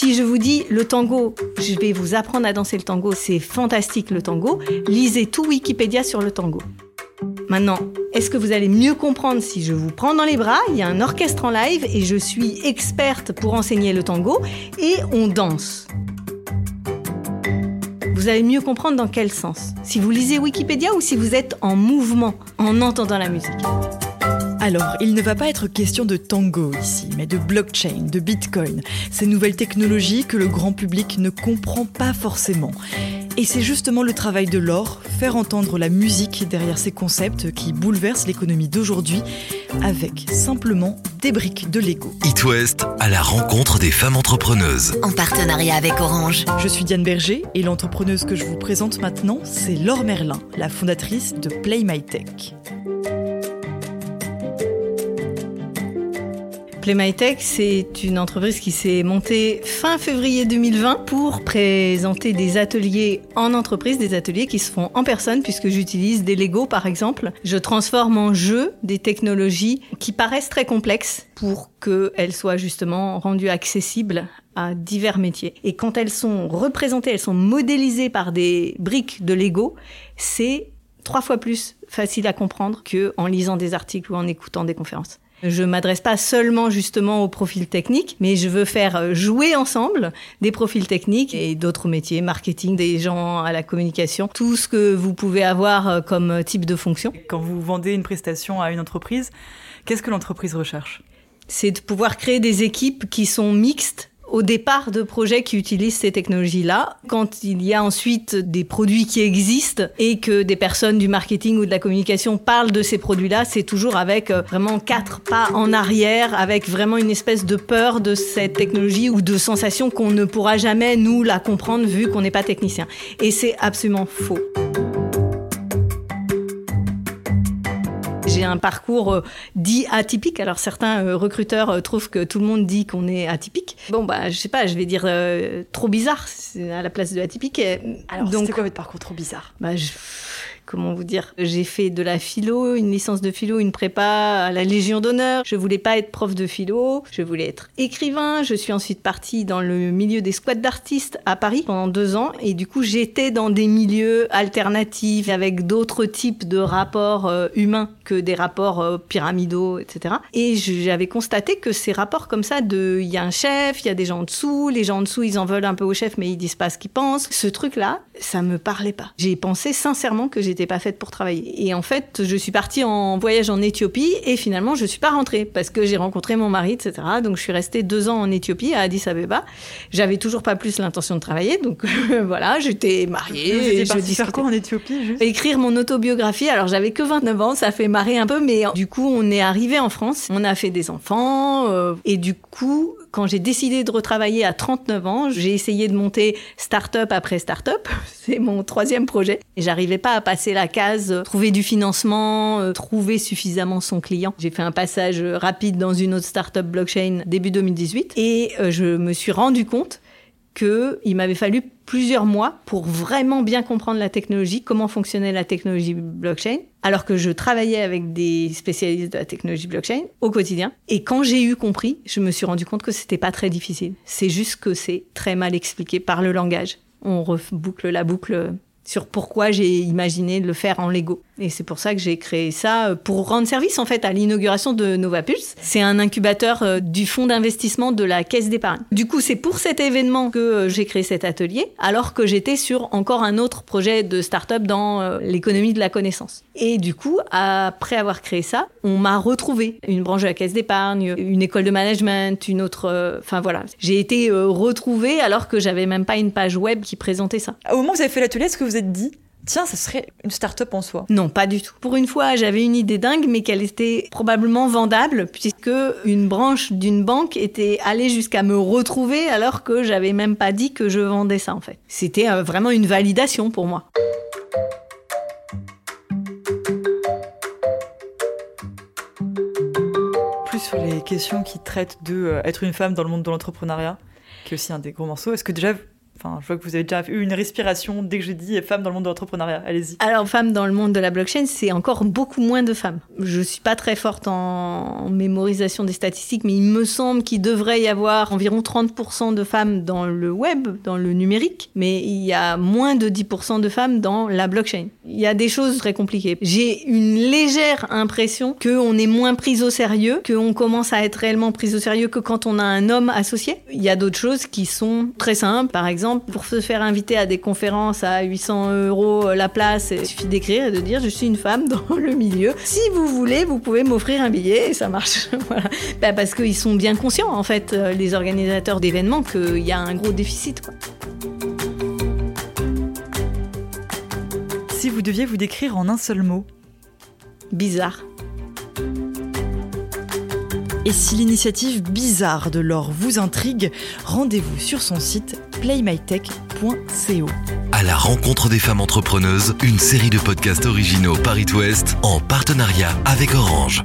Si je vous dis le tango, je vais vous apprendre à danser le tango, c'est fantastique le tango, lisez tout Wikipédia sur le tango. Maintenant, est-ce que vous allez mieux comprendre si je vous prends dans les bras? Il y a un orchestre en live et je suis experte pour enseigner le tango et on danse. Vous allez mieux comprendre dans quel sens? Si vous lisez Wikipédia ou si vous êtes en mouvement en entendant la musique. Alors, il ne va pas être question de tango ici, mais de blockchain, de bitcoin, ces nouvelles technologies que le grand public ne comprend pas forcément. Et c'est justement le travail de l'or, faire entendre la musique derrière ces concepts qui bouleversent l'économie d'aujourd'hui avec simplement des briques de Lego. It West à la rencontre des femmes entrepreneuses. En partenariat avec Orange. Je suis Diane Berger et l'entrepreneuse que je vous présente maintenant, c'est Laure Merlin, la fondatrice de Play My Tech. PlayMyTech, c'est une entreprise qui s'est montée fin février 2020 pour présenter des ateliers en entreprise, des ateliers qui se font en personne puisque j'utilise des Lego par exemple. Je transforme en jeu des technologies qui paraissent très complexes pour qu'elles soient justement rendues accessibles à divers métiers. Et quand elles sont représentées, elles sont modélisées par des briques de Lego, c'est trois fois plus facile à comprendre qu'en lisant des articles ou en écoutant des conférences. Je m'adresse pas seulement justement aux profils techniques, mais je veux faire jouer ensemble des profils techniques et d'autres métiers, marketing, des gens à la communication, tout ce que vous pouvez avoir comme type de fonction. Quand vous vendez une prestation à une entreprise, qu'est-ce que l'entreprise recherche? C'est de pouvoir créer des équipes qui sont mixtes au départ de projets qui utilisent ces technologies-là. Quand il y a ensuite des produits qui existent et que des personnes du marketing ou de la communication parlent de ces produits-là, c'est toujours avec euh, vraiment quatre pas en arrière, avec vraiment une espèce de peur de cette technologie ou de sensation qu'on ne pourra jamais nous la comprendre vu qu'on n'est pas technicien. Et c'est absolument faux. Un parcours euh, dit atypique. Alors certains euh, recruteurs euh, trouvent que tout le monde dit qu'on est atypique. Bon bah je sais pas, je vais dire trop bizarre à la place de atypique. Alors donc quoi votre parcours trop bizarre? Bah je comment vous dire, j'ai fait de la philo, une licence de philo, une prépa à la Légion d'honneur. Je voulais pas être prof de philo, je voulais être écrivain. Je suis ensuite partie dans le milieu des squats d'artistes à Paris pendant deux ans et du coup j'étais dans des milieux alternatifs avec d'autres types de rapports euh, humains que des rapports euh, pyramidaux, etc. Et j'avais constaté que ces rapports comme ça de, il y a un chef, il y a des gens en dessous, les gens en dessous ils en veulent un peu au chef mais ils disent pas ce qu'ils pensent. Ce truc-là, ça me parlait pas. J'ai pensé sincèrement que j'étais pas faite pour travailler. Et en fait, je suis partie en voyage en Éthiopie et finalement, je suis pas rentrée parce que j'ai rencontré mon mari, etc. Donc, je suis restée deux ans en Éthiopie, à Addis Abeba. J'avais toujours pas plus l'intention de travailler, donc voilà, j'étais mariée. Vous partie faire quoi en Éthiopie juste? Écrire mon autobiographie. Alors, j'avais que 29 ans, ça fait un peu, mais du coup, on est arrivé en France, on a fait des enfants euh, et du coup, quand j'ai décidé de retravailler à 39 ans, j'ai essayé de monter start-up après start-up. C'est mon troisième projet. Et j'arrivais pas à passer la case, euh, trouver du financement, euh, trouver suffisamment son client. J'ai fait un passage rapide dans une autre start-up blockchain début 2018 et je me suis rendu compte qu'il m'avait fallu plusieurs mois pour vraiment bien comprendre la technologie, comment fonctionnait la technologie blockchain, alors que je travaillais avec des spécialistes de la technologie blockchain au quotidien. Et quand j'ai eu compris, je me suis rendu compte que c'était pas très difficile. C'est juste que c'est très mal expliqué par le langage. On reboucle la boucle sur pourquoi j'ai imaginé de le faire en Lego. Et c'est pour ça que j'ai créé ça euh, pour rendre service en fait à l'inauguration de Novapulse. C'est un incubateur euh, du fonds d'investissement de la Caisse d'épargne. Du coup, c'est pour cet événement que euh, j'ai créé cet atelier, alors que j'étais sur encore un autre projet de start-up dans l'économie de la connaissance. Et du coup, après avoir créé ça, on m'a retrouvé une branche de la Caisse d'épargne, une école de management, une autre. Enfin voilà, j'ai été retrouvée alors que j'avais même pas une page web qui présentait ça. Au moment où vous avez fait l'atelier, est-ce que vous êtes dit? Tiens, ça serait une start-up en soi Non, pas du tout. Pour une fois, j'avais une idée dingue, mais qu'elle était probablement vendable, puisque une branche d'une banque était allée jusqu'à me retrouver alors que j'avais même pas dit que je vendais ça en fait. C'était euh, vraiment une validation pour moi. Plus sur les questions qui traitent de euh, être une femme dans le monde de l'entrepreneuriat, qui est aussi un des gros morceaux. Est-ce que déjà Enfin, je vois que vous avez déjà eu une respiration dès que j'ai dit femmes dans le monde de l'entrepreneuriat. Allez-y. Alors, femmes dans le monde de la blockchain, c'est encore beaucoup moins de femmes. Je suis pas très forte en mémorisation des statistiques, mais il me semble qu'il devrait y avoir environ 30% de femmes dans le web, dans le numérique, mais il y a moins de 10% de femmes dans la blockchain. Il y a des choses très compliquées. J'ai une légère impression qu'on est moins prise au sérieux, qu'on commence à être réellement prise au sérieux que quand on a un homme associé. Il y a d'autres choses qui sont très simples. Par exemple, pour se faire inviter à des conférences à 800 euros la place, il suffit d'écrire et de dire je suis une femme dans le milieu. Si vous voulez, vous pouvez m'offrir un billet et ça marche. voilà. Bah, parce qu'ils sont bien conscients, en fait, euh, les organisateurs d'événements, qu'il y a un gros déficit. Si vous deviez vous décrire en un seul mot? Bizarre. Et si l'initiative bizarre de l'or vous intrigue, rendez-vous sur son site playmytech.co. À la rencontre des femmes entrepreneuses, une série de podcasts originaux Paris Ouest en partenariat avec Orange.